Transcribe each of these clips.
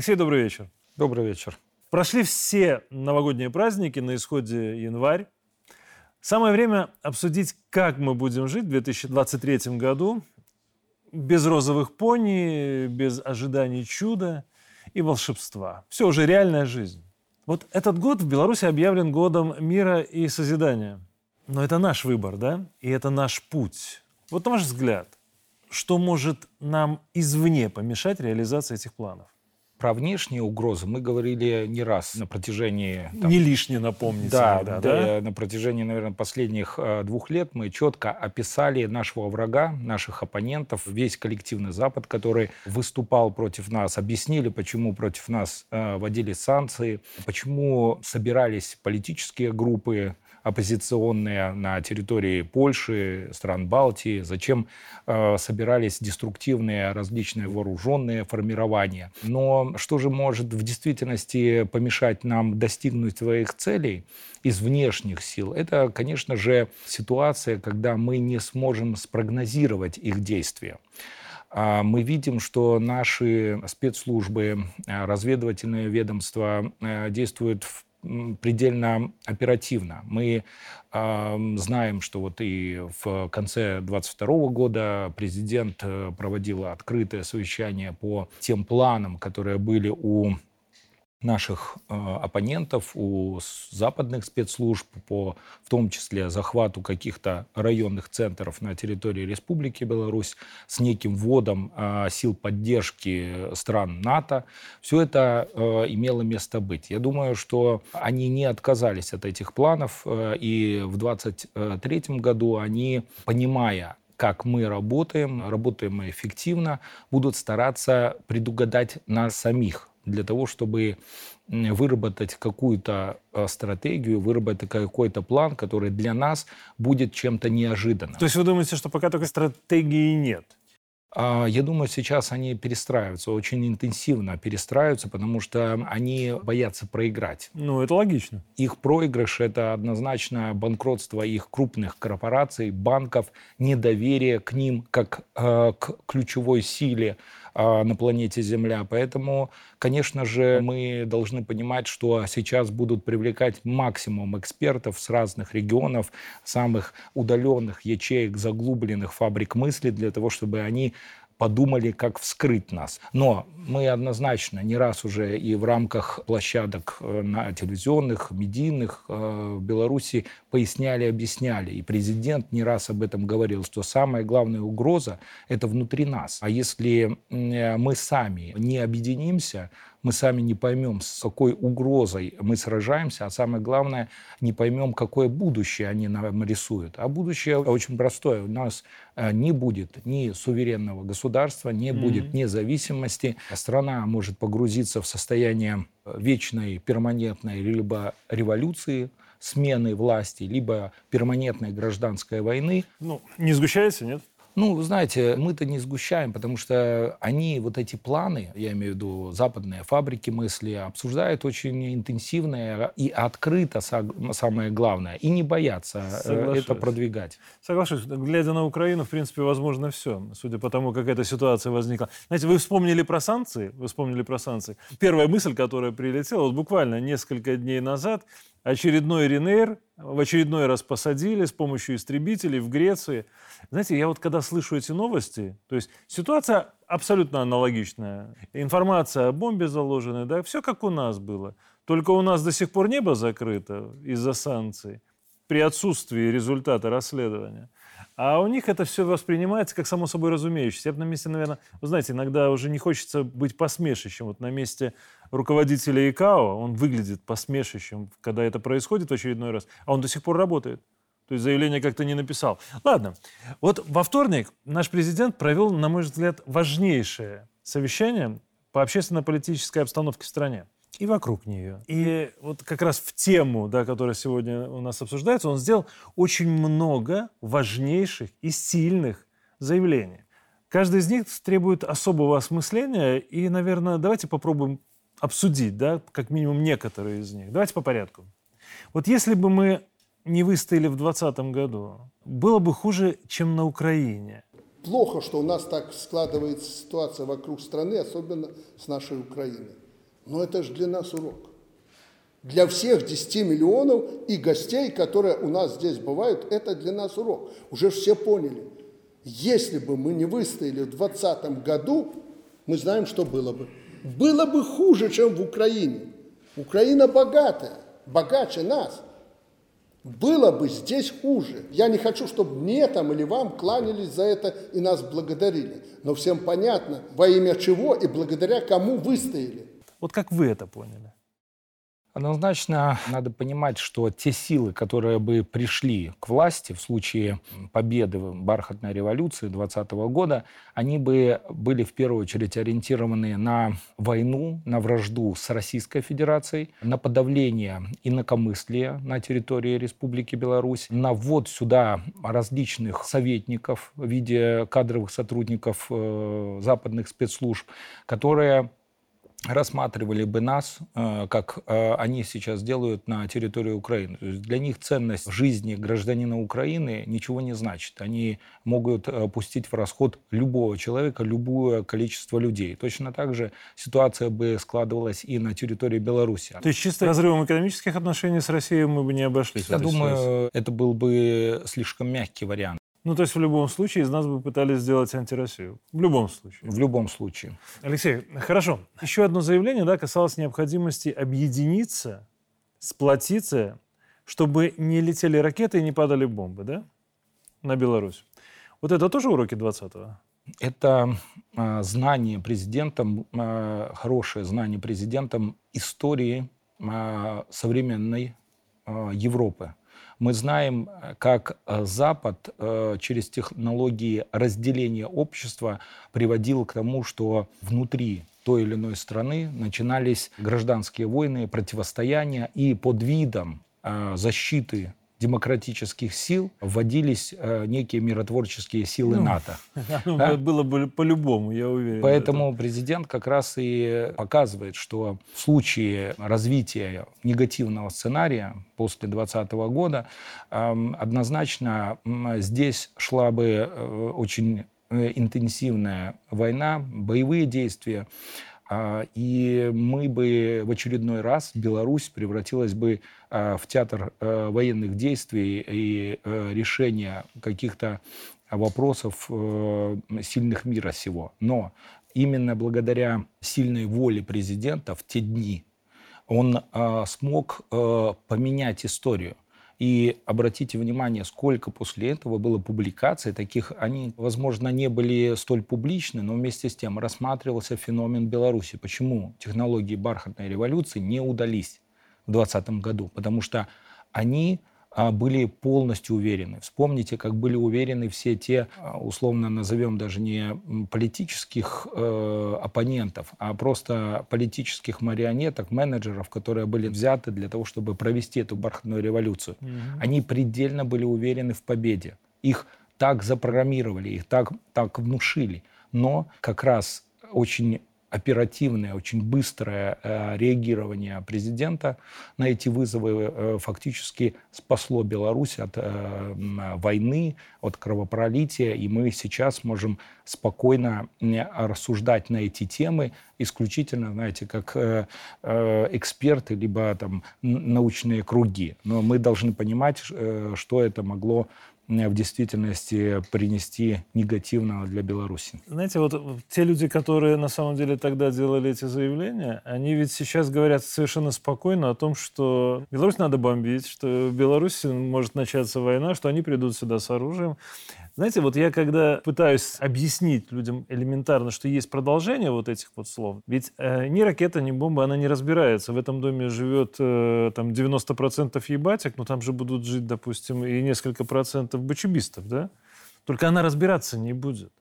Алексей, добрый вечер. Добрый вечер. Прошли все новогодние праздники, на исходе январь. Самое время обсудить, как мы будем жить в 2023 году без розовых пони, без ожиданий чуда и волшебства. Все уже реальная жизнь. Вот этот год в Беларуси объявлен годом мира и созидания. Но это наш выбор, да? И это наш путь. Вот на ваш взгляд, что может нам извне помешать реализации этих планов? Про внешние угрозы мы говорили не раз на протяжении... Там, не лишне напомнить. Да, да, да, на протяжении, наверное, последних э, двух лет мы четко описали нашего врага, наших оппонентов, весь коллективный Запад, который выступал против нас, объяснили, почему против нас э, вводили санкции, почему собирались политические группы, оппозиционные на территории Польши, стран Балтии, зачем э, собирались деструктивные различные вооруженные формирования. Но что же может в действительности помешать нам достигнуть своих целей из внешних сил? Это, конечно же, ситуация, когда мы не сможем спрогнозировать их действия а мы видим, что наши спецслужбы, э, разведывательные ведомства э, действуют в предельно оперативно. Мы э, знаем, что вот и в конце 2022 года президент э, проводил открытое совещание по тем планам, которые были у наших э, оппонентов, у западных спецслужб по, в том числе, захвату каких-то районных центров на территории Республики Беларусь с неким вводом э, сил поддержки стран НАТО. Все это э, имело место быть. Я думаю, что они не отказались от этих планов, э, и в 2023 году они, понимая, как мы работаем, работаем мы эффективно, будут стараться предугадать нас самих, для того, чтобы выработать какую-то э, стратегию, выработать какой-то план, который для нас будет чем-то неожиданным. То есть вы думаете, что пока только стратегии нет? А, я думаю, сейчас они перестраиваются, очень интенсивно перестраиваются, потому что они боятся проиграть. Ну, это логично. Их проигрыш – это однозначно банкротство их крупных корпораций, банков, недоверие к ним как э, к ключевой силе на планете Земля. Поэтому, конечно же, мы должны понимать, что сейчас будут привлекать максимум экспертов с разных регионов, самых удаленных ячеек, заглубленных фабрик мысли, для того, чтобы они подумали, как вскрыть нас. Но мы однозначно не раз уже и в рамках площадок э, на телевизионных, медийных э, в Беларуси поясняли, объясняли. И президент не раз об этом говорил, что самая главная угроза – это внутри нас. А если мы сами не объединимся, мы сами не поймем, с какой угрозой мы сражаемся, а самое главное, не поймем, какое будущее они нам рисуют. А будущее очень простое. У нас э, не будет ни суверенного государства, не mm-hmm. будет независимости. Страна может погрузиться в состояние вечной, перманентной либо революции, смены власти, либо перманентной гражданской войны. Ну, не сгущается, нет? Ну, вы знаете, мы-то не сгущаем, потому что они, вот эти планы, я имею в виду западные фабрики мысли, обсуждают очень интенсивно и открыто, самое главное, и не боятся э, Соглашусь. это продвигать. Соглашусь. Глядя на Украину, в принципе, возможно все, судя по тому, как эта ситуация возникла. Знаете, вы вспомнили про санкции, вы вспомнили про санкции. Первая мысль, которая прилетела, вот буквально несколько дней назад, очередной Ренейр в очередной раз посадили с помощью истребителей в Греции. Знаете, я вот когда слышу эти новости, то есть ситуация абсолютно аналогичная. Информация о бомбе заложенной, да, все как у нас было. Только у нас до сих пор небо закрыто из-за санкций при отсутствии результата расследования. А у них это все воспринимается как само собой разумеющееся. Я бы на месте, наверное, вы знаете, иногда уже не хочется быть посмешищем. Вот на месте руководителя ИКАО он выглядит посмешищем, когда это происходит в очередной раз, а он до сих пор работает. То есть заявление как-то не написал. Ладно. Вот во вторник наш президент провел, на мой взгляд, важнейшее совещание по общественно-политической обстановке в стране и вокруг нее. И вот как раз в тему, да, которая сегодня у нас обсуждается, он сделал очень много важнейших и сильных заявлений. Каждый из них требует особого осмысления, и, наверное, давайте попробуем обсудить, да, как минимум некоторые из них. Давайте по порядку. Вот если бы мы не выстояли в 2020 году, было бы хуже, чем на Украине. плохо, что у нас так складывается ситуация вокруг страны, особенно с нашей Украиной. Но это же для нас урок. Для всех 10 миллионов и гостей, которые у нас здесь бывают, это для нас урок. Уже все поняли. Если бы мы не выстояли в 2020 году, мы знаем, что было бы. Было бы хуже, чем в Украине. Украина богатая, богаче нас. Было бы здесь хуже. Я не хочу, чтобы мне там или вам кланялись за это и нас благодарили. Но всем понятно, во имя чего и благодаря кому выстояли. Вот как вы это поняли? Однозначно надо понимать, что те силы, которые бы пришли к власти в случае победы бархатной революции 2020 года, они бы были в первую очередь ориентированы на войну, на вражду с Российской Федерацией, на подавление инакомыслия на территории Республики Беларусь, на ввод сюда различных советников в виде кадровых сотрудников э, западных спецслужб, которые рассматривали бы нас, э, как э, они сейчас делают на территории Украины. То есть для них ценность жизни гражданина Украины ничего не значит. Они могут э, пустить в расход любого человека, любое количество людей. Точно так же ситуация бы складывалась и на территории Беларуси. То есть чисто разрывом экономических отношений с Россией мы бы не обошлись? Я думаю, ситуации. это был бы слишком мягкий вариант. Ну, то есть в любом случае из нас бы пытались сделать антироссию. В любом случае. В любом случае. Алексей, хорошо. Еще одно заявление да, касалось необходимости объединиться, сплотиться, чтобы не летели ракеты и не падали бомбы, да, на Беларусь. Вот это тоже уроки 20-го? Это э, знание президентом, э, хорошее знание президентом истории э, современной э, Европы. Мы знаем, э, как э, Запад э, через технологии разделения общества приводил к тому, что внутри той или иной страны начинались гражданские войны, противостояния, и под видом защиты демократических сил вводились э, некие миротворческие силы ну, НАТО. Ну, да? Было бы по-любому, я уверен. Поэтому президент как раз и показывает, что в случае развития негативного сценария после 2020 года э, однозначно э, здесь шла бы э, очень э, интенсивная война, боевые действия, и мы бы в очередной раз, Беларусь превратилась бы а, в театр э, военных действий и решения каких-то вопросов э, сильных мира сего. Но именно благодаря сильной воле президента в те дни он а, смог поменять историю. И обратите внимание, сколько после этого было публикаций таких, они, возможно, не были столь публичны, но вместе с тем рассматривался феномен Беларуси. Почему технологии бархатной революции не удались в 2020 году? Потому что они были полностью уверены. Вспомните, как были уверены все те, а, условно назовем даже не политических э, оппонентов, а просто политических марионеток, менеджеров, которые были взяты для того, чтобы провести эту бархатную революцию. Mm-hmm. Они предельно были уверены в победе. Их так запрограммировали, их так, так внушили. Но как раз очень оперативное, очень быстрое э, реагирование президента на эти вызовы э, фактически спасло Беларусь от э, войны, от кровопролития, и мы сейчас можем спокойно рассуждать на эти темы исключительно, знаете, как эксперты, либо там научные круги. Но мы должны понимать, что это могло в действительности принести негативного для Беларуси. Знаете, вот те люди, которые на самом деле тогда делали эти заявления, они ведь сейчас говорят совершенно спокойно о том, что Беларусь надо бомбить, что в Беларуси может начаться война, что они придут сюда с оружием. Знаете, вот я когда пытаюсь объяснить людям элементарно, что есть продолжение вот этих вот слов, ведь э, ни ракета, ни бомба, она не разбирается. В этом доме живет э, там 90% ебатик, но там же будут жить, допустим, и несколько процентов бочебистов, да? Только она разбираться не будет.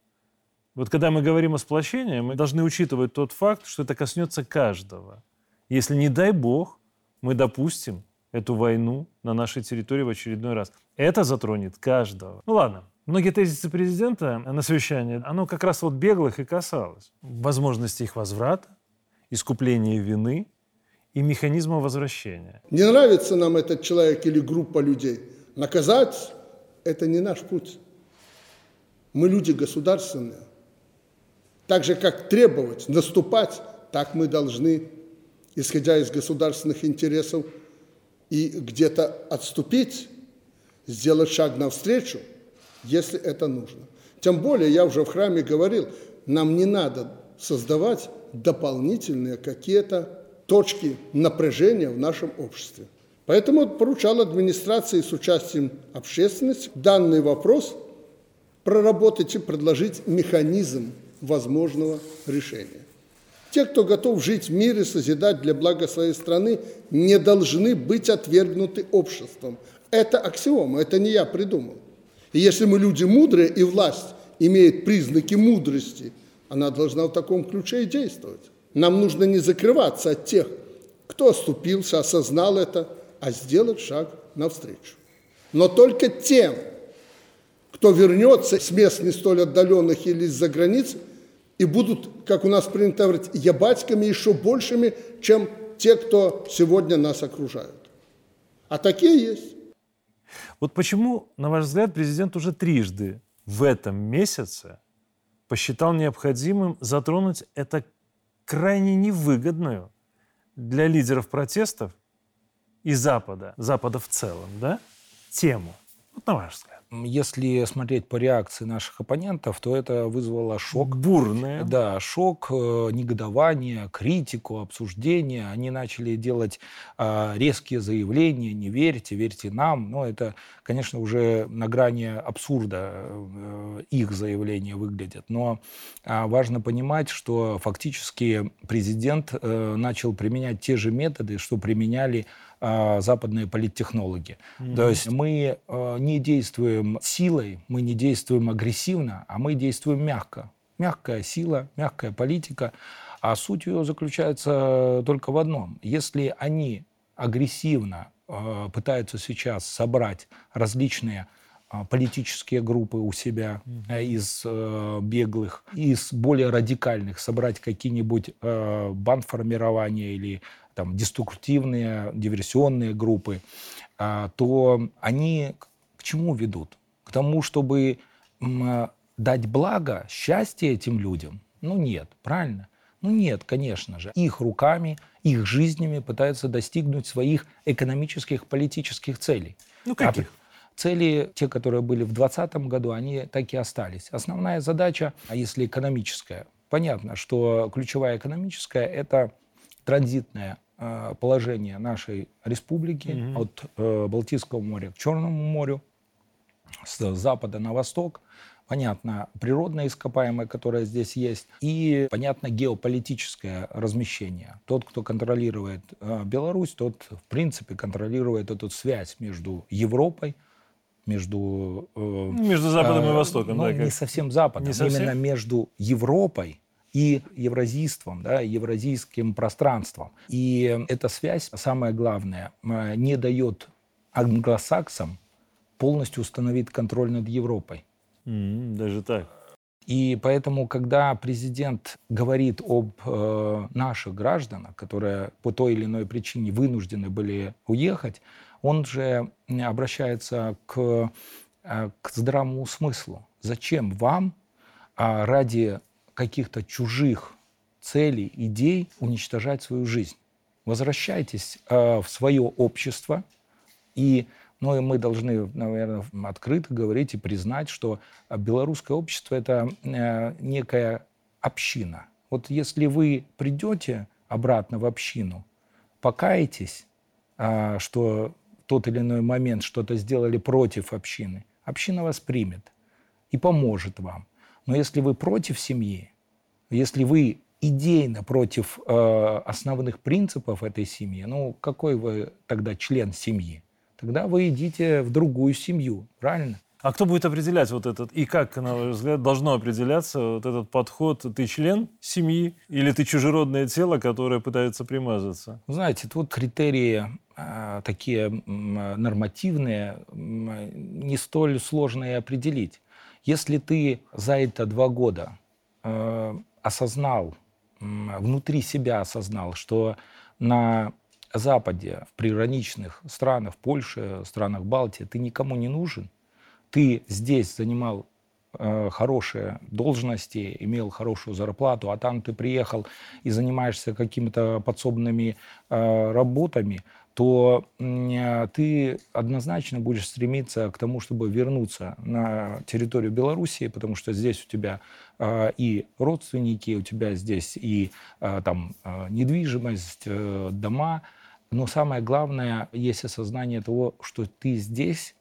Вот когда мы говорим о сплощении, мы должны учитывать тот факт, что это коснется каждого. Если, не дай бог, мы допустим эту войну на нашей территории в очередной раз. Это затронет каждого. Ну ладно, Многие тезисы президента на совещании, оно как раз вот беглых и касалось. Возможности их возврата, искупления вины и механизма возвращения. Не нравится нам этот человек или группа людей. Наказать – это не наш путь. Мы люди государственные. Так же, как требовать, наступать, так мы должны, исходя из государственных интересов, и где-то отступить, сделать шаг навстречу, если это нужно. Тем более, я уже в храме говорил, нам не надо создавать дополнительные какие-то точки напряжения в нашем обществе. Поэтому поручал администрации с участием общественности данный вопрос проработать и предложить механизм возможного решения. Те, кто готов жить в мире, созидать для блага своей страны, не должны быть отвергнуты обществом. Это аксиома, это не я придумал. И если мы люди мудрые, и власть имеет признаки мудрости, она должна в таком ключе и действовать. Нам нужно не закрываться от тех, кто оступился, осознал это, а сделать шаг навстречу. Но только тем, кто вернется с мест не столь отдаленных или из-за границ, и будут, как у нас принято говорить, ябатьками еще большими, чем те, кто сегодня нас окружают. А такие есть. Вот почему, на ваш взгляд, президент уже трижды в этом месяце посчитал необходимым затронуть это крайне невыгодную для лидеров протестов и Запада, Запада в целом, да, тему? Вот на ваш взгляд. Если смотреть по реакции наших оппонентов, то это вызвало шок. Бурное. Да, шок, э, негодование, критику, обсуждение. Они начали делать э, резкие заявления, не верьте, верьте нам. Но это, конечно, уже на грани абсурда э, их заявления выглядят. Но э, важно понимать, что фактически президент э, начал применять те же методы, что применяли а, западные политтехнологи. Mm-hmm. То есть мы а, не действуем силой, мы не действуем агрессивно, а мы действуем мягко. Мягкая сила, мягкая политика. А суть ее заключается только в одном. Если они агрессивно а, пытаются сейчас собрать различные политические группы у себя mm-hmm. из э, беглых, из более радикальных собрать какие-нибудь э, бандформирования или там, деструктивные, диверсионные группы, а, то они к чему ведут? К тому, чтобы дать благо, счастье этим людям? Ну нет, правильно? Ну нет, конечно же. Их руками, их жизнями пытаются достигнуть своих экономических, политических целей. Ну каких? А цели, те, которые были в 2020 году, они так и остались. Основная задача, а если экономическая, понятно, что ключевая экономическая – это транзитная положение нашей республики mm-hmm. от э, Балтийского моря к Черному морю, с запада на восток. Понятно, природное ископаемое, которое здесь есть, и, понятно, геополитическое размещение. Тот, кто контролирует э, Беларусь, тот, в принципе, контролирует эту связь между Европой, между... Э, между Западом э, и Востоком, ну, да? Как? Не совсем Западом, не совсем? именно между Европой и евразийством, да, евразийским пространством. И эта связь, самое главное, э, не дает англосаксам полностью установить контроль над Европой. Mm, даже так. И поэтому, когда президент говорит об э, наших гражданах, которые по той или иной причине вынуждены были уехать, он же обращается к, э, к здравому смыслу. Зачем вам э, ради каких-то чужих целей, идей уничтожать свою жизнь. Возвращайтесь э, в свое общество, и, ну, и мы должны, наверное, открыто говорить и признать, что белорусское общество – это э, некая община. Вот если вы придете обратно в общину, покаетесь, э, что тот или иной момент что-то сделали против общины, община вас примет и поможет вам. Но если вы против семьи, если вы идейно против э, основных принципов этой семьи, ну какой вы тогда член семьи? Тогда вы идите в другую семью, правильно? А кто будет определять вот этот, и как, на ваш взгляд, должно определяться вот этот подход? Ты член семьи или ты чужеродное тело, которое пытается примазаться? Знаете, тут критерии э, такие э, нормативные, э, не столь сложные определить. Если ты за это два года э, осознал, внутри себя осознал, что на Западе, в приграничных странах, Польше, странах Балтии, ты никому не нужен, ты здесь занимал э, хорошие должности, имел хорошую зарплату, а там ты приехал и занимаешься какими-то подсобными э, работами, то э, ты однозначно будешь стремиться к тому, чтобы вернуться на территорию Белоруссии, потому что здесь у тебя э, и родственники, у тебя здесь и э, там недвижимость, дома, но самое главное есть осознание того, что ты здесь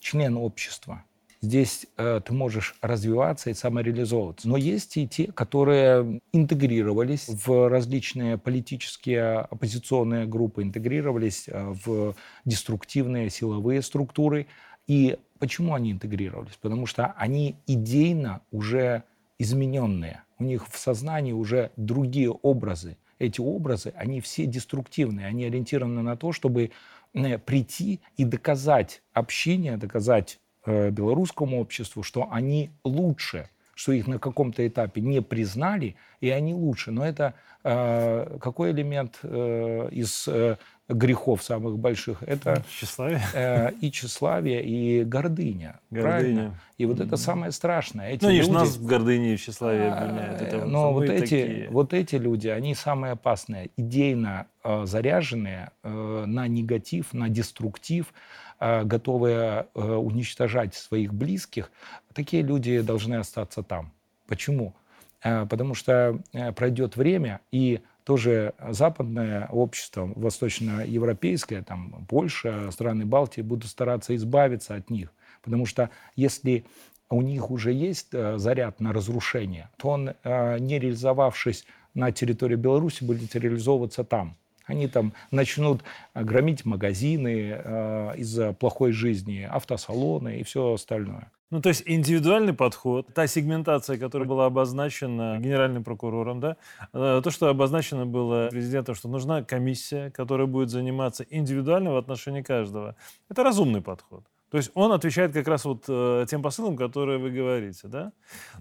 член общества. Здесь э, ты можешь развиваться и самореализовываться. Но есть и те, которые интегрировались в различные политические оппозиционные группы, интегрировались э, в деструктивные силовые структуры. И почему они интегрировались? Потому что они идейно уже измененные. У них в сознании уже другие образы. Эти образы, они все деструктивные, они ориентированы на то, чтобы э, прийти и доказать общение, доказать белорусскому обществу, что они лучше, что их на каком-то этапе не признали, и они лучше. Но это э, какой элемент э, из э, грехов самых больших? Это тщеславие. Э, и тщеславие, и гордыня. гордыня. Правильно? И вот это самое страшное. Эти ну, люди, нас в гордыне и тщеславие обвиняют. Это но вот эти, вот эти люди, они самые опасные, идейно э, заряженные э, на негатив, на деструктив, Э, готовые э, уничтожать своих близких, такие люди должны остаться там. Почему? Э, потому что пройдет время, и тоже западное общество, восточноевропейское, там, Польша, страны Балтии будут стараться избавиться от них. Потому что если у них уже есть заряд на разрушение, то он, не реализовавшись на территории Беларуси, будет реализовываться там. Они там начнут э, громить магазины э, из-за плохой жизни, автосалоны и все остальное. Ну, то есть индивидуальный подход, та сегментация, которая была обозначена генеральным прокурором, да, э, то, что обозначено было президентом, что нужна комиссия, которая будет заниматься индивидуально в отношении каждого. Это разумный подход. То есть он отвечает как раз вот э, тем посылам, которые вы говорите, да.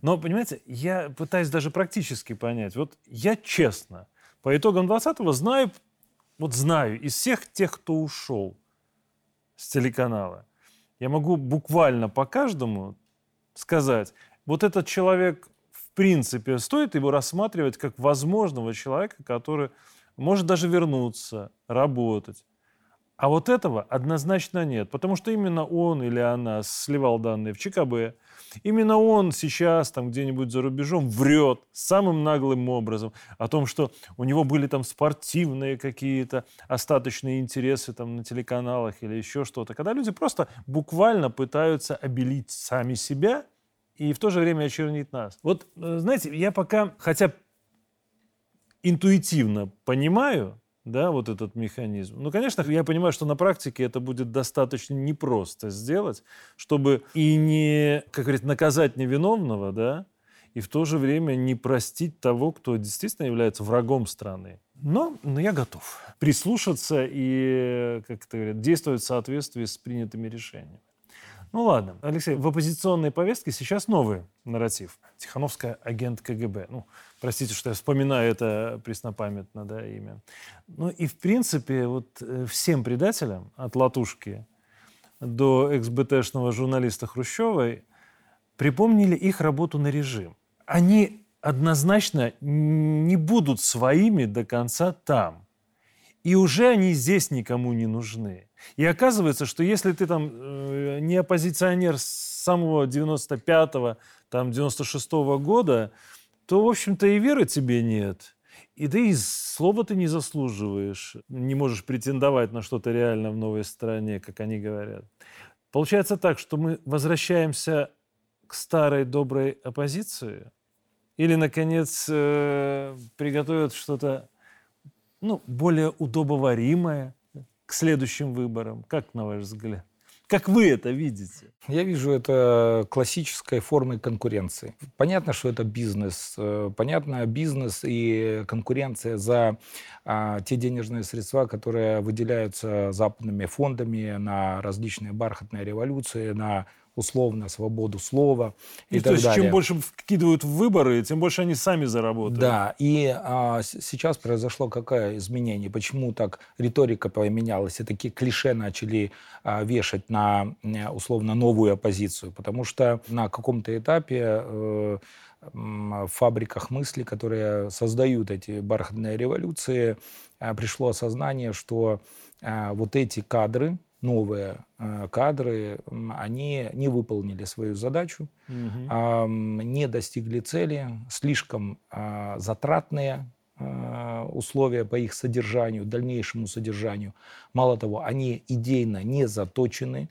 Но, понимаете, я пытаюсь даже практически понять. Вот я честно по итогам 20-го знаю вот знаю, из всех тех, кто ушел с телеканала, я могу буквально по каждому сказать, вот этот человек, в принципе, стоит его рассматривать как возможного человека, который может даже вернуться, работать. А вот этого однозначно нет, потому что именно он или она сливал данные в ЧКБ, Именно он сейчас там где-нибудь за рубежом врет самым наглым образом о том, что у него были там спортивные какие-то остаточные интересы там на телеканалах или еще что-то. Когда люди просто буквально пытаются обелить сами себя и в то же время очернить нас. Вот, э, знаете, я пока, хотя интуитивно понимаю, да, вот этот механизм. Ну, конечно, я понимаю, что на практике это будет достаточно непросто сделать, чтобы и не, как говорится, наказать невиновного, да, и в то же время не простить того, кто действительно является врагом страны. Но, но я готов прислушаться и, как это говорят, действовать в соответствии с принятыми решениями. Ну ладно, Алексей, в оппозиционной повестке сейчас новый нарратив. Тихановская агент КГБ. Ну, простите, что я вспоминаю это преснопамятно, да, имя. Ну и, в принципе, вот э, всем предателям, от Латушки до экс-БТшного журналиста Хрущевой, припомнили их работу на режим. Они однозначно не будут своими до конца там. И уже они здесь никому не нужны. И оказывается, что если ты там э, не оппозиционер с самого 95-го, там, 96-го года, то, в общем-то, и веры тебе нет. И да и слова ты не заслуживаешь, не можешь претендовать на что-то реально в новой стране, как они говорят. Получается так, что мы возвращаемся к старой доброй оппозиции, или, наконец, э, приготовят что-то ну, более удобоваримое к следующим выборам? Как, на ваш взгляд? Как вы это видите? Я вижу это классической формой конкуренции. Понятно, что это бизнес. Э, понятно, бизнес и конкуренция за а, те денежные средства, которые выделяются западными фондами на различные бархатные революции, на условно свободу слова и, и так то есть, далее. Чем больше вкидывают в выборы, тем больше они сами заработают. Да, и а, сейчас произошло какое изменение? Почему так риторика поменялась, и такие клише начали а, вешать на условно новую оппозицию? Потому что на каком-то этапе э, в фабриках мысли, которые создают эти бархатные революции, а, пришло осознание, что а, вот эти кадры, новые э, кадры, они не выполнили свою задачу, угу. не достигли цели, слишком а, затратные а, условия по их содержанию, дальнейшему содержанию. Мало того, они идейно не заточены,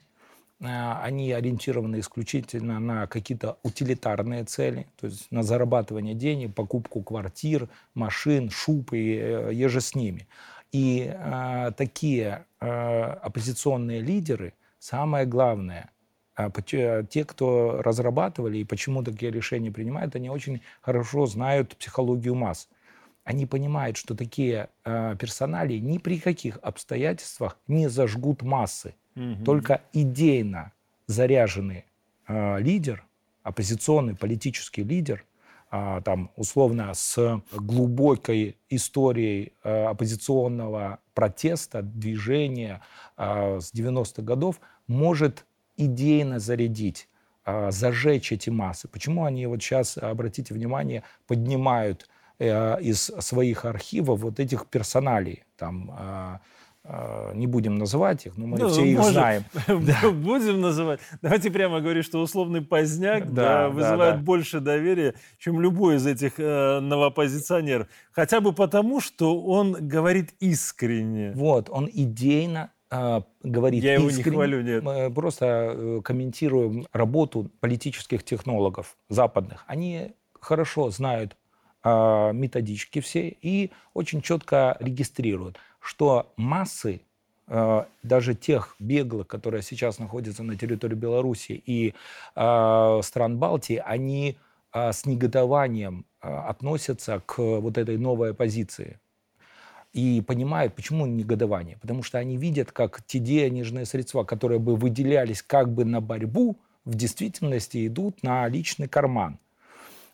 они ориентированы исключительно на какие-то утилитарные цели, то есть на зарабатывание денег, покупку квартир, машин, шуб и э, еже с ними. И э, такие э, оппозиционные лидеры, самое главное, э, те, кто разрабатывали и почему такие решения принимают, они очень хорошо знают психологию масс. Они понимают, что такие э, персонали ни при каких обстоятельствах не зажгут массы. Угу. Только идейно заряженный э, лидер, оппозиционный политический лидер – а, там, условно, с глубокой историей а, оппозиционного протеста, движения а, с 90-х годов, может идейно зарядить зажечь эти массы. Почему они вот сейчас, обратите внимание, поднимают э, из своих архивов вот этих персоналей, там, а, не будем называть их, но мы ну, все их можем, знаем. Будем называть. Давайте прямо говорить, что условный поздняк да, да, вызывает да. больше доверия, чем любой из этих э, новопозиционеров. Хотя бы потому, что он говорит искренне. Вот, он идейно э, говорит Я его искренне. не хвалю, нет. Мы просто э, комментируем работу политических технологов западных. Они хорошо знают э, методички все и очень четко регистрируют что массы э, даже тех беглых, которые сейчас находятся на территории Беларуси и э, стран Балтии, они э, с негодованием относятся к вот этой новой оппозиции. И понимают, почему негодование. Потому что они видят, как те денежные средства, которые бы выделялись как бы на борьбу, в действительности идут на личный карман.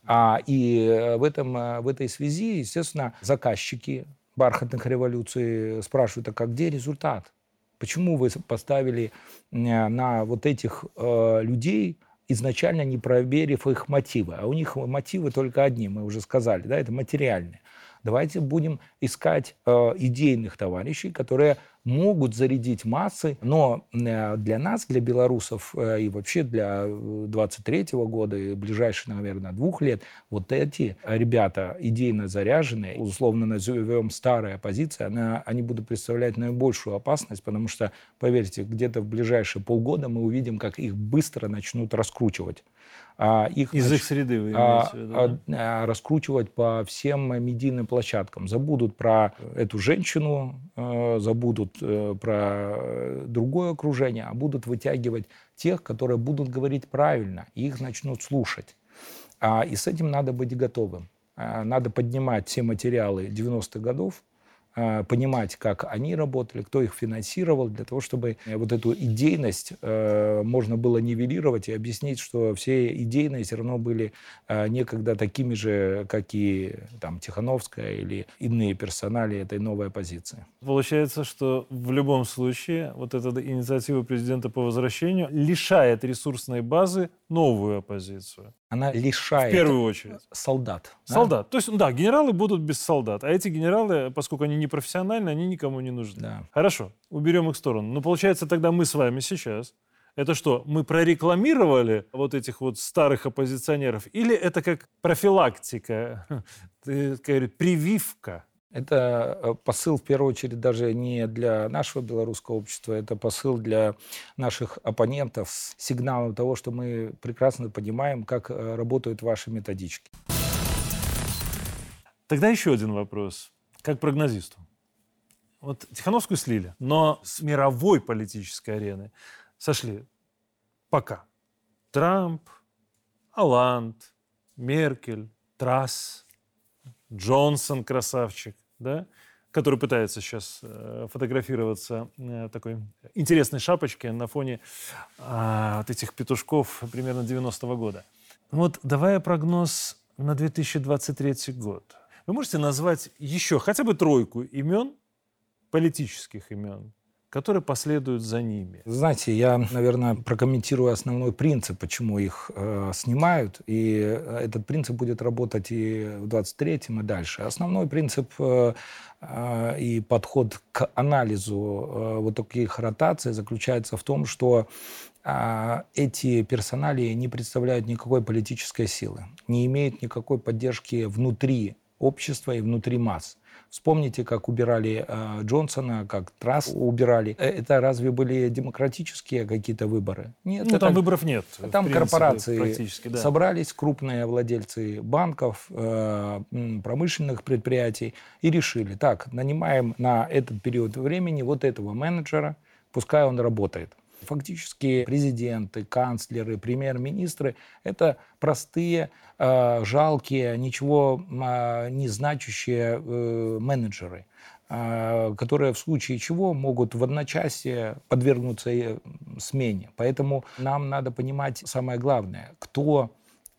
А, и в, этом, в этой связи, естественно, заказчики, бархатных революций спрашивают, а как где результат? Почему вы поставили э, на вот этих э, людей, изначально не проверив их мотивы? А у них мотивы только одни, мы уже сказали, да, это материальные. Давайте будем искать э, идейных товарищей, которые могут зарядить массы, но э, для нас, для белорусов э, и вообще для 23 -го года и ближайших, наверное, двух лет, вот эти ребята идейно заряженные, условно назовем старая оппозиция, она, они будут представлять наибольшую опасность, потому что, поверьте, где-то в ближайшие полгода мы увидим, как их быстро начнут раскручивать. А, их, Из их среды вы а, виду, а, а, раскручивать по всем медийным площадкам. Забудут про эту женщину, а, забудут а, про другое окружение, а будут вытягивать тех, которые будут говорить правильно, и их начнут слушать. А, и с этим надо быть готовым. А, надо поднимать все материалы 90-х годов, Э, понимать, как они работали, кто их финансировал, для того, чтобы э, вот эту идейность э, можно было нивелировать и объяснить, что все идейные все равно были некогда такими же, как и там, Тихановская или иные персонали этой новой оппозиции. Получается, что в любом случае вот эта инициатива президента по возвращению лишает ресурсной базы новую оппозицию она лишает в первую очередь солдат. Солдат. Да? То есть, да, генералы будут без солдат, а эти генералы, поскольку они не профессиональны, они никому не нужны. Да. Хорошо, уберем их в сторону. Но получается тогда мы с вами сейчас это что, мы прорекламировали вот этих вот старых оппозиционеров? Или это как профилактика, прививка? Это э, посыл, в первую очередь, даже не для нашего белорусского общества, это посыл для наших оппонентов с сигналом того, что мы прекрасно понимаем, как э, работают ваши методички. Тогда еще один вопрос. Как прогнозисту. Вот Тихановскую слили, но с мировой политической арены сошли пока Трамп, Аланд, Меркель, Трасс, Джонсон красавчик, да, который пытается сейчас э, фотографироваться э, в такой интересной шапочке на фоне а, вот этих петушков примерно 90-го года. Вот давая прогноз на 2023 год, вы можете назвать еще хотя бы тройку имен, политических имен, которые последуют за ними. Знаете, я, наверное, прокомментирую основной принцип, почему их э, снимают, и э, этот принцип будет работать и в 23-м, и дальше. Основной принцип э, э, и подход к анализу э, вот таких ротаций заключается в том, что э, эти персонали не представляют никакой политической силы, не имеют никакой поддержки внутри общества и внутри масс. Вспомните, как убирали э, Джонсона, как Трасс убирали. Э, это разве были демократические какие-то выборы? Нет. Ну, это, там выборов нет. Там принципе, корпорации да. собрались, крупные владельцы банков, э, промышленных предприятий, и решили, так, нанимаем на этот период времени вот этого менеджера, пускай он работает. Фактически президенты, канцлеры, премьер-министры — это простые, э, жалкие, ничего э, не значащие э, менеджеры, э, которые в случае чего могут в одночасье подвергнуться смене. Поэтому нам надо понимать самое главное, кто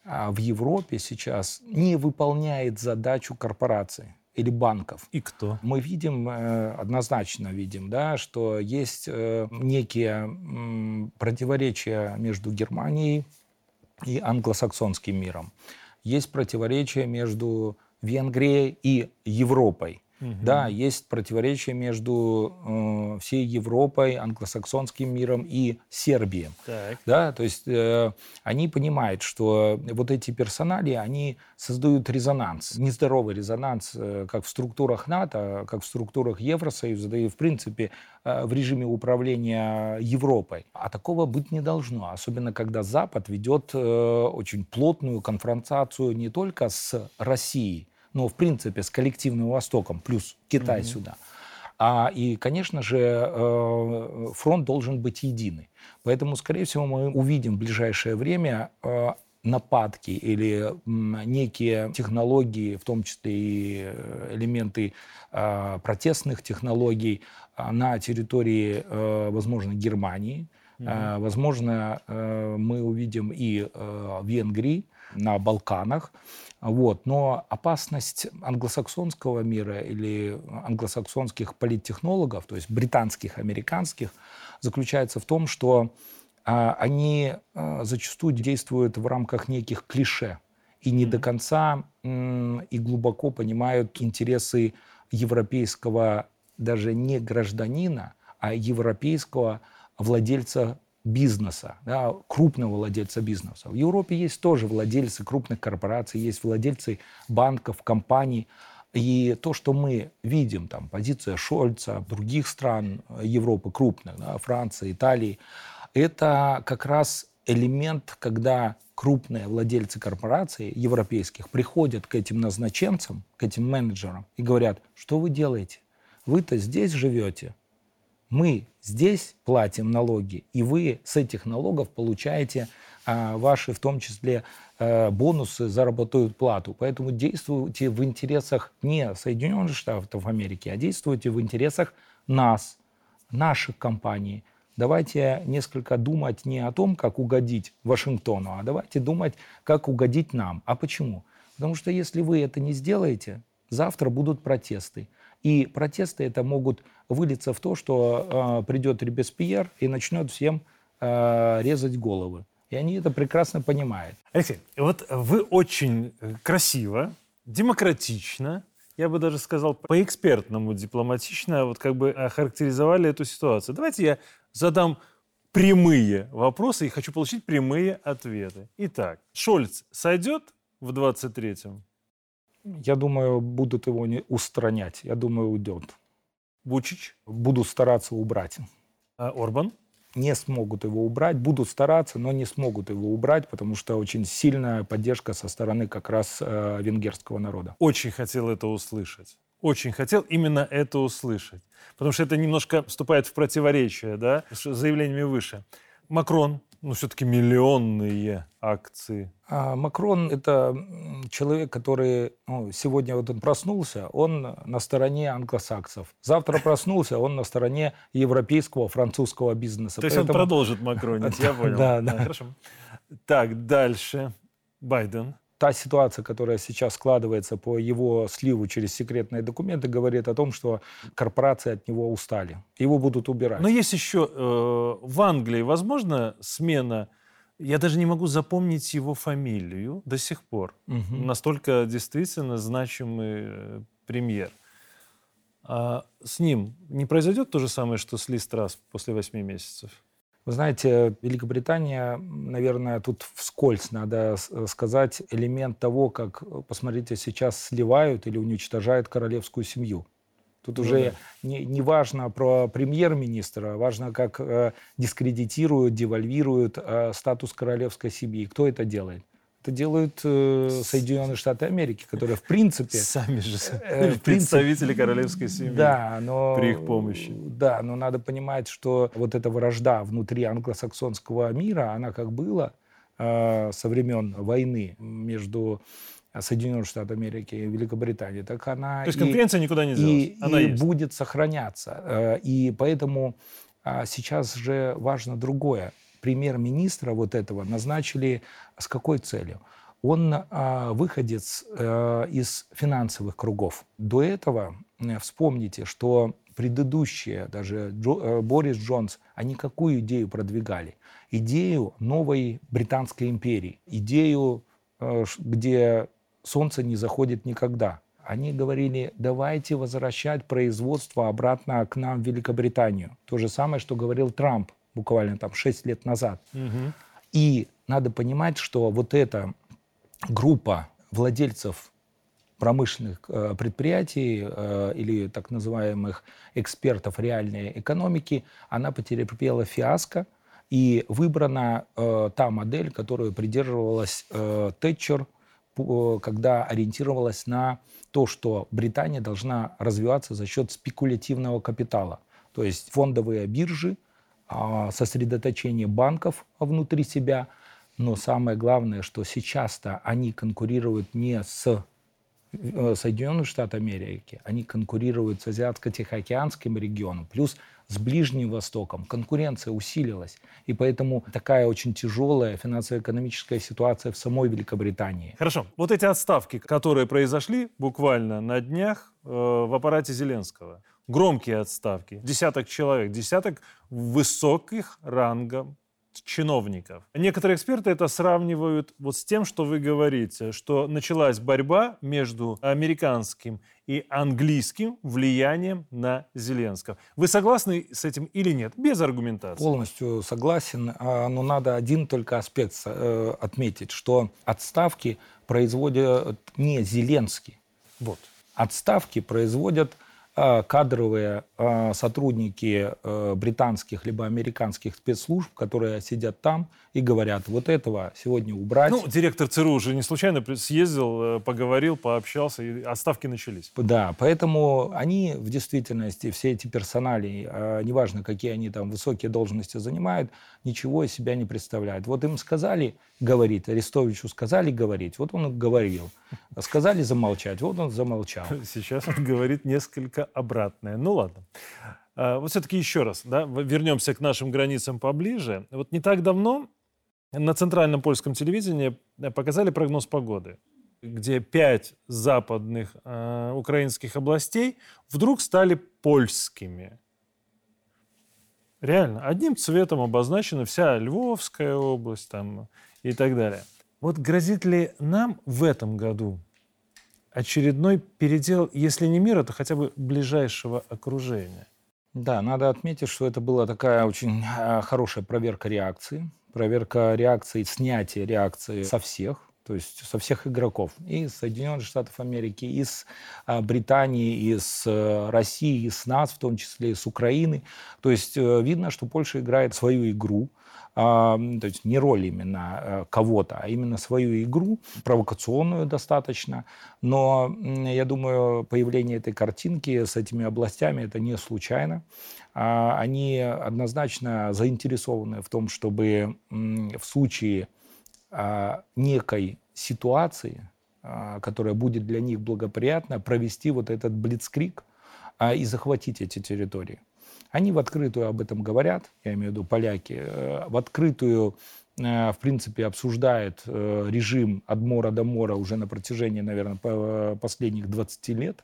в Европе сейчас не выполняет задачу корпорации или банков. И кто? Мы видим, э, однозначно видим, да, что есть э, некие противоречия между Германией и англосаксонским миром. Есть противоречия между Венгрией и Европой. Угу. Да, есть противоречие между э, всей Европой, англосаксонским миром и Сербией. Так. Да, то есть э, они понимают, что вот эти персонали, они создают резонанс, нездоровый резонанс, э, как в структурах НАТО, как в структурах Евросоюза, да и в принципе э, в режиме управления Европой. А такого быть не должно, особенно когда Запад ведет э, очень плотную конфронтацию не только с Россией, но в принципе с коллективным Востоком, плюс Китай mm-hmm. сюда. А, и, конечно же, э, фронт должен быть единый. Поэтому, скорее всего, мы увидим в ближайшее время э, нападки или некие технологии, в том числе и э, элементы протестных технологий на территории, возможно, Германии. Mm-hmm. Возможно, мы увидим и в Венгрии, на Балканах. Вот. Но опасность англосаксонского мира или англосаксонских политтехнологов, то есть британских, американских, заключается в том, что они зачастую действуют в рамках неких клише и не до конца и глубоко понимают интересы европейского даже не гражданина, а европейского владельца бизнеса, да, крупного владельца бизнеса. В Европе есть тоже владельцы крупных корпораций, есть владельцы банков, компаний. И то, что мы видим, там, позиция Шольца, других стран Европы крупных, да, Франции, Италии, это как раз элемент, когда крупные владельцы корпораций европейских приходят к этим назначенцам, к этим менеджерам и говорят, что вы делаете? Вы-то здесь живете, мы здесь платим налоги, и вы с этих налогов получаете а, ваши, в том числе, а, бонусы, заработную плату. Поэтому действуйте в интересах не Соединенных Штатов Америки, а действуйте в интересах нас, наших компаний. Давайте несколько думать не о том, как угодить Вашингтону, а давайте думать, как угодить нам. А почему? Потому что если вы это не сделаете, завтра будут протесты. И протесты это могут выльется в то, что э, придет Ребеспьер и начнет всем э, резать головы. И они это прекрасно понимают. Алексей, вот вы очень красиво, демократично, я бы даже сказал, по-экспертному дипломатично вот как бы охарактеризовали эту ситуацию. Давайте я задам прямые вопросы и хочу получить прямые ответы. Итак, Шольц сойдет в 23-м? Я думаю, будут его не устранять. Я думаю, уйдет. Вучич? Буду стараться убрать. А Орбан? Не смогут его убрать, будут стараться, но не смогут его убрать, потому что очень сильная поддержка со стороны как раз э, венгерского народа. Очень хотел это услышать. Очень хотел именно это услышать. Потому что это немножко вступает в противоречие да, с заявлениями выше. Макрон Ну, все-таки миллионные акции. А Макрон – это человек, который ну, сегодня вот он проснулся, он на стороне англосаксов. Завтра проснулся, он на стороне европейского, французского бизнеса. То есть Поэтому... он продолжит макронить, я понял. Да, да. Хорошо. Так, дальше. Байден та ситуация, которая сейчас складывается по его сливу через секретные документы, говорит о том, что корпорации от него устали. Его будут убирать. Но есть еще э, в Англии, возможно, смена... Я даже не могу запомнить его фамилию до сих пор. Угу. Настолько действительно значимый э, премьер. А с ним не произойдет то же самое, что с Ли Страс после восьми месяцев? Вы знаете, Великобритания, наверное, тут вскользь надо сказать элемент того, как, посмотрите, сейчас сливают или уничтожают королевскую семью. Тут ну, уже не, не важно про премьер-министра, важно, как э, дискредитируют, девальвируют э, статус королевской семьи. Кто это делает? Это делают э, Соединенные Штаты Америки, которые в принципе... Сами же э, в представители королевской семьи да, но, при их помощи. Да, но надо понимать, что вот эта вражда внутри англосаксонского мира, она как была э, со времен войны между Соединенных Штатов Америки и Великобритании, так она... То есть конкуренция никуда не делась? И, она и есть. будет сохраняться. Э, и поэтому а, сейчас же важно другое премьер-министра вот этого назначили с какой целью? Он а, выходец а, из финансовых кругов. До этого, э, вспомните, что предыдущие, даже Джо, а, Борис Джонс, они какую идею продвигали? Идею новой Британской империи, идею, а, где солнце не заходит никогда. Они говорили, давайте возвращать производство обратно к нам в Великобританию. То же самое, что говорил Трамп буквально там 6 лет назад. Угу. И надо понимать, что вот эта группа владельцев промышленных э, предприятий э, или так называемых экспертов реальной экономики, она потерпела фиаско, и выбрана э, та модель, которую придерживалась э, Тэтчер, э, когда ориентировалась на то, что Британия должна развиваться за счет спекулятивного капитала. То есть фондовые биржи – сосредоточение банков внутри себя. Но самое главное, что сейчас-то они конкурируют не с э, Соединенных Штатов Америки, они конкурируют с Азиатско-Тихоокеанским регионом, плюс с Ближним Востоком. Конкуренция усилилась. И поэтому такая очень тяжелая финансово-экономическая ситуация в самой Великобритании. Хорошо. Вот эти отставки, которые произошли буквально на днях э, в аппарате Зеленского, громкие отставки. Десяток человек, десяток высоких рангов чиновников. Некоторые эксперты это сравнивают вот с тем, что вы говорите, что началась борьба между американским и английским влиянием на Зеленского. Вы согласны с этим или нет? Без аргументации. Полностью согласен, а, но надо один только аспект э, отметить, что отставки производят не Зеленский. Вот. Отставки производят кадровые а, сотрудники э, британских либо американских спецслужб, которые сидят там и говорят, вот этого сегодня убрать. Ну, директор ЦРУ уже не случайно съездил, э, поговорил, пообщался, и отставки начались. Да, поэтому они в действительности, все эти персонали, а, неважно, какие они там высокие должности занимают, ничего из себя не представляют. Вот им сказали говорить, Арестовичу сказали говорить, вот он говорил. Сказали замолчать, вот он замолчал. Сейчас он говорит несколько обратное. Ну ладно. А, вот все-таки еще раз, да, вернемся к нашим границам поближе. Вот не так давно на центральном польском телевидении э, показали прогноз погоды, где пять западных э, украинских областей вдруг стали польскими. Реально, одним цветом обозначена вся Львовская область там, и так далее. Вот грозит ли нам в этом году очередной передел, если не мира, то хотя бы ближайшего окружения? Да, надо отметить, что это была такая очень а, хорошая проверка реакции. Проверка реакции, снятие реакции со всех, то есть со всех игроков. И из Соединенных Штатов Америки, из а, Британии, из а, России, из нас, в том числе из Украины. То есть а, видно, что Польша играет свою игру. То есть не роль именно э, кого-то, а именно свою игру, провокационную достаточно. Но я думаю, появление этой картинки с этими областями это не случайно. А, они однозначно заинтересованы в том, чтобы в случае а, некой ситуации, а, которая будет для них благоприятна, провести вот этот блицкрик и захватить эти территории. Они в открытую об этом говорят, я имею в виду поляки, э, в открытую э, в принципе, обсуждает э, режим от мора до мора уже на протяжении, наверное, последних 20 лет.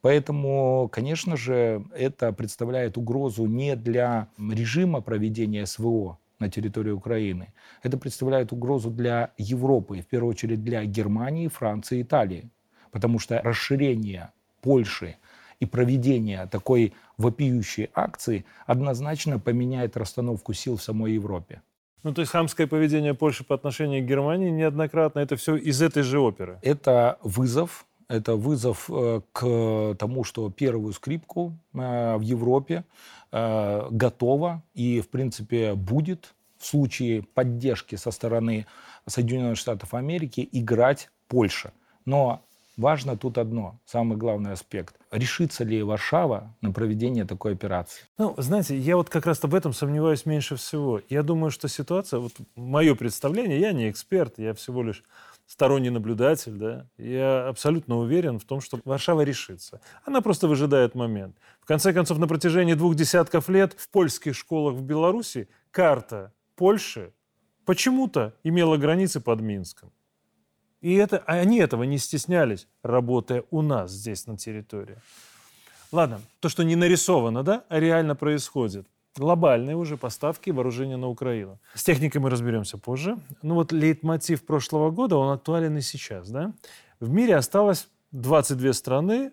Поэтому, конечно же, это представляет угрозу не для режима проведения СВО на территории Украины. Это представляет угрозу для Европы, в первую очередь для Германии, Франции, Италии. Потому что расширение Польши и проведение такой вопиющей акции однозначно поменяет расстановку сил в самой Европе. Ну, то есть хамское поведение Польши по отношению к Германии неоднократно, это все из этой же оперы? Это вызов, это вызов э, к тому, что первую скрипку э, в Европе э, готова и, в принципе, будет в случае поддержки со стороны Соединенных Штатов Америки играть Польша. Но Важно тут одно, самый главный аспект. Решится ли Варшава на проведение такой операции? Ну, знаете, я вот как раз в этом сомневаюсь меньше всего. Я думаю, что ситуация, вот мое представление, я не эксперт, я всего лишь сторонний наблюдатель, да, я абсолютно уверен в том, что Варшава решится. Она просто выжидает момент. В конце концов, на протяжении двух десятков лет в польских школах в Беларуси карта Польши почему-то имела границы под Минском. И это, они этого не стеснялись, работая у нас здесь на территории. Ладно, то, что не нарисовано, да, а реально происходит. Глобальные уже поставки вооружения на Украину. С техникой мы разберемся позже. Ну вот лейтмотив прошлого года, он актуален и сейчас, да. В мире осталось 22 страны,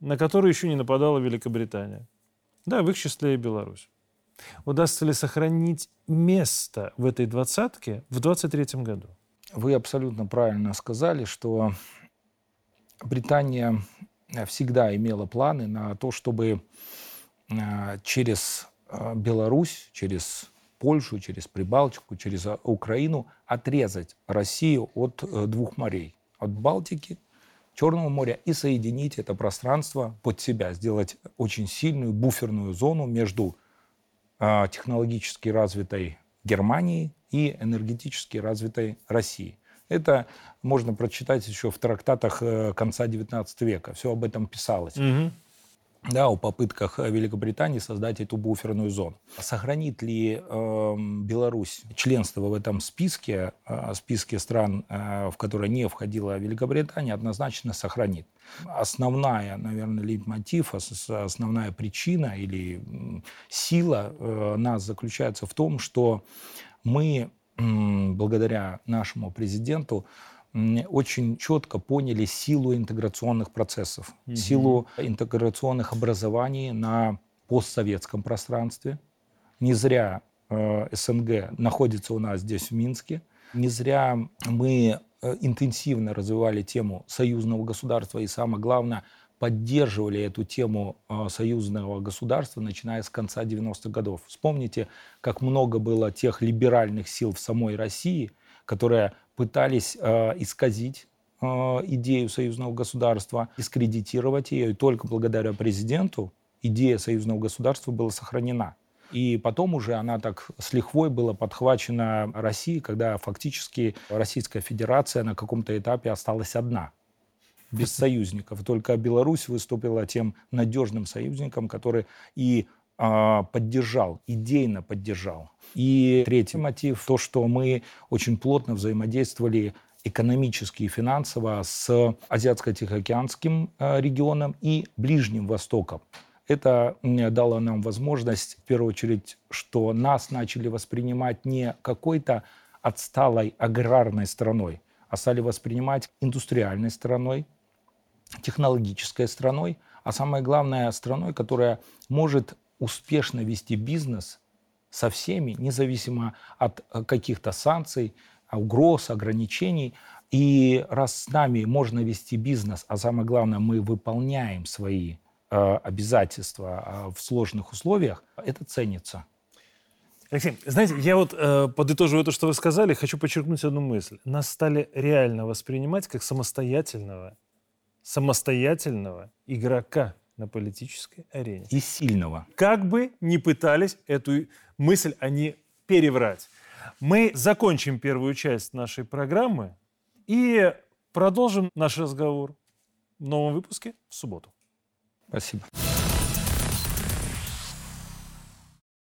на которые еще не нападала Великобритания. Да, в их числе и Беларусь. Удастся ли сохранить место в этой двадцатке в 2023 году? Вы абсолютно правильно сказали, что Британия всегда имела планы на то, чтобы э, через э, Беларусь, через Польшу, через Прибалтику, через э, Украину отрезать Россию от двух морей. От Балтики, Черного моря и соединить это пространство под себя, сделать очень сильную буферную зону между технологически развитой Германией и энергетически развитой России. Это можно прочитать еще в трактатах э, конца XIX века. Все об этом писалось. Угу. Да, о попытках Великобритании создать эту буферную зону. Сохранит ли э, Беларусь членство в этом списке, э, списке стран, э, в которые не входила Великобритания, однозначно сохранит. Основная, наверное, лейтмотив, основная причина или сила э, нас заключается в том, что мы благодаря нашему президенту очень четко поняли силу интеграционных процессов, угу. силу интеграционных образований на постсоветском пространстве. Не зря э, СНГ находится у нас здесь, в Минске. Не зря мы э, интенсивно развивали тему союзного государства и, самое главное, поддерживали эту тему э, союзного государства, начиная с конца 90-х годов. Вспомните, как много было тех либеральных сил в самой России, которые пытались э, исказить э, идею союзного государства, дискредитировать ее, и только благодаря президенту идея союзного государства была сохранена. И потом уже она так с лихвой была подхвачена Россией, когда фактически Российская Федерация на каком-то этапе осталась одна – без союзников. Только Беларусь выступила тем надежным союзником, который и а, поддержал, идейно поддержал. И третий мотив, то, что мы очень плотно взаимодействовали экономически и финансово с Азиатско-Тихоокеанским а, регионом и Ближним Востоком. Это дало нам возможность, в первую очередь, что нас начали воспринимать не какой-то отсталой аграрной страной, а стали воспринимать индустриальной страной, технологической страной, а самое главное страной, которая может успешно вести бизнес со всеми, независимо от э, каких-то санкций, угроз, ограничений. И раз с нами можно вести бизнес, а самое главное, мы выполняем свои э, обязательства э, в сложных условиях, это ценится. Алексей, знаете, я вот э, подытоживая то, что вы сказали, хочу подчеркнуть одну мысль. Нас стали реально воспринимать как самостоятельного, самостоятельного игрока на политической арене. И сильного. Как бы ни пытались эту мысль они переврать. Мы закончим первую часть нашей программы и продолжим наш разговор в новом выпуске в субботу. Спасибо.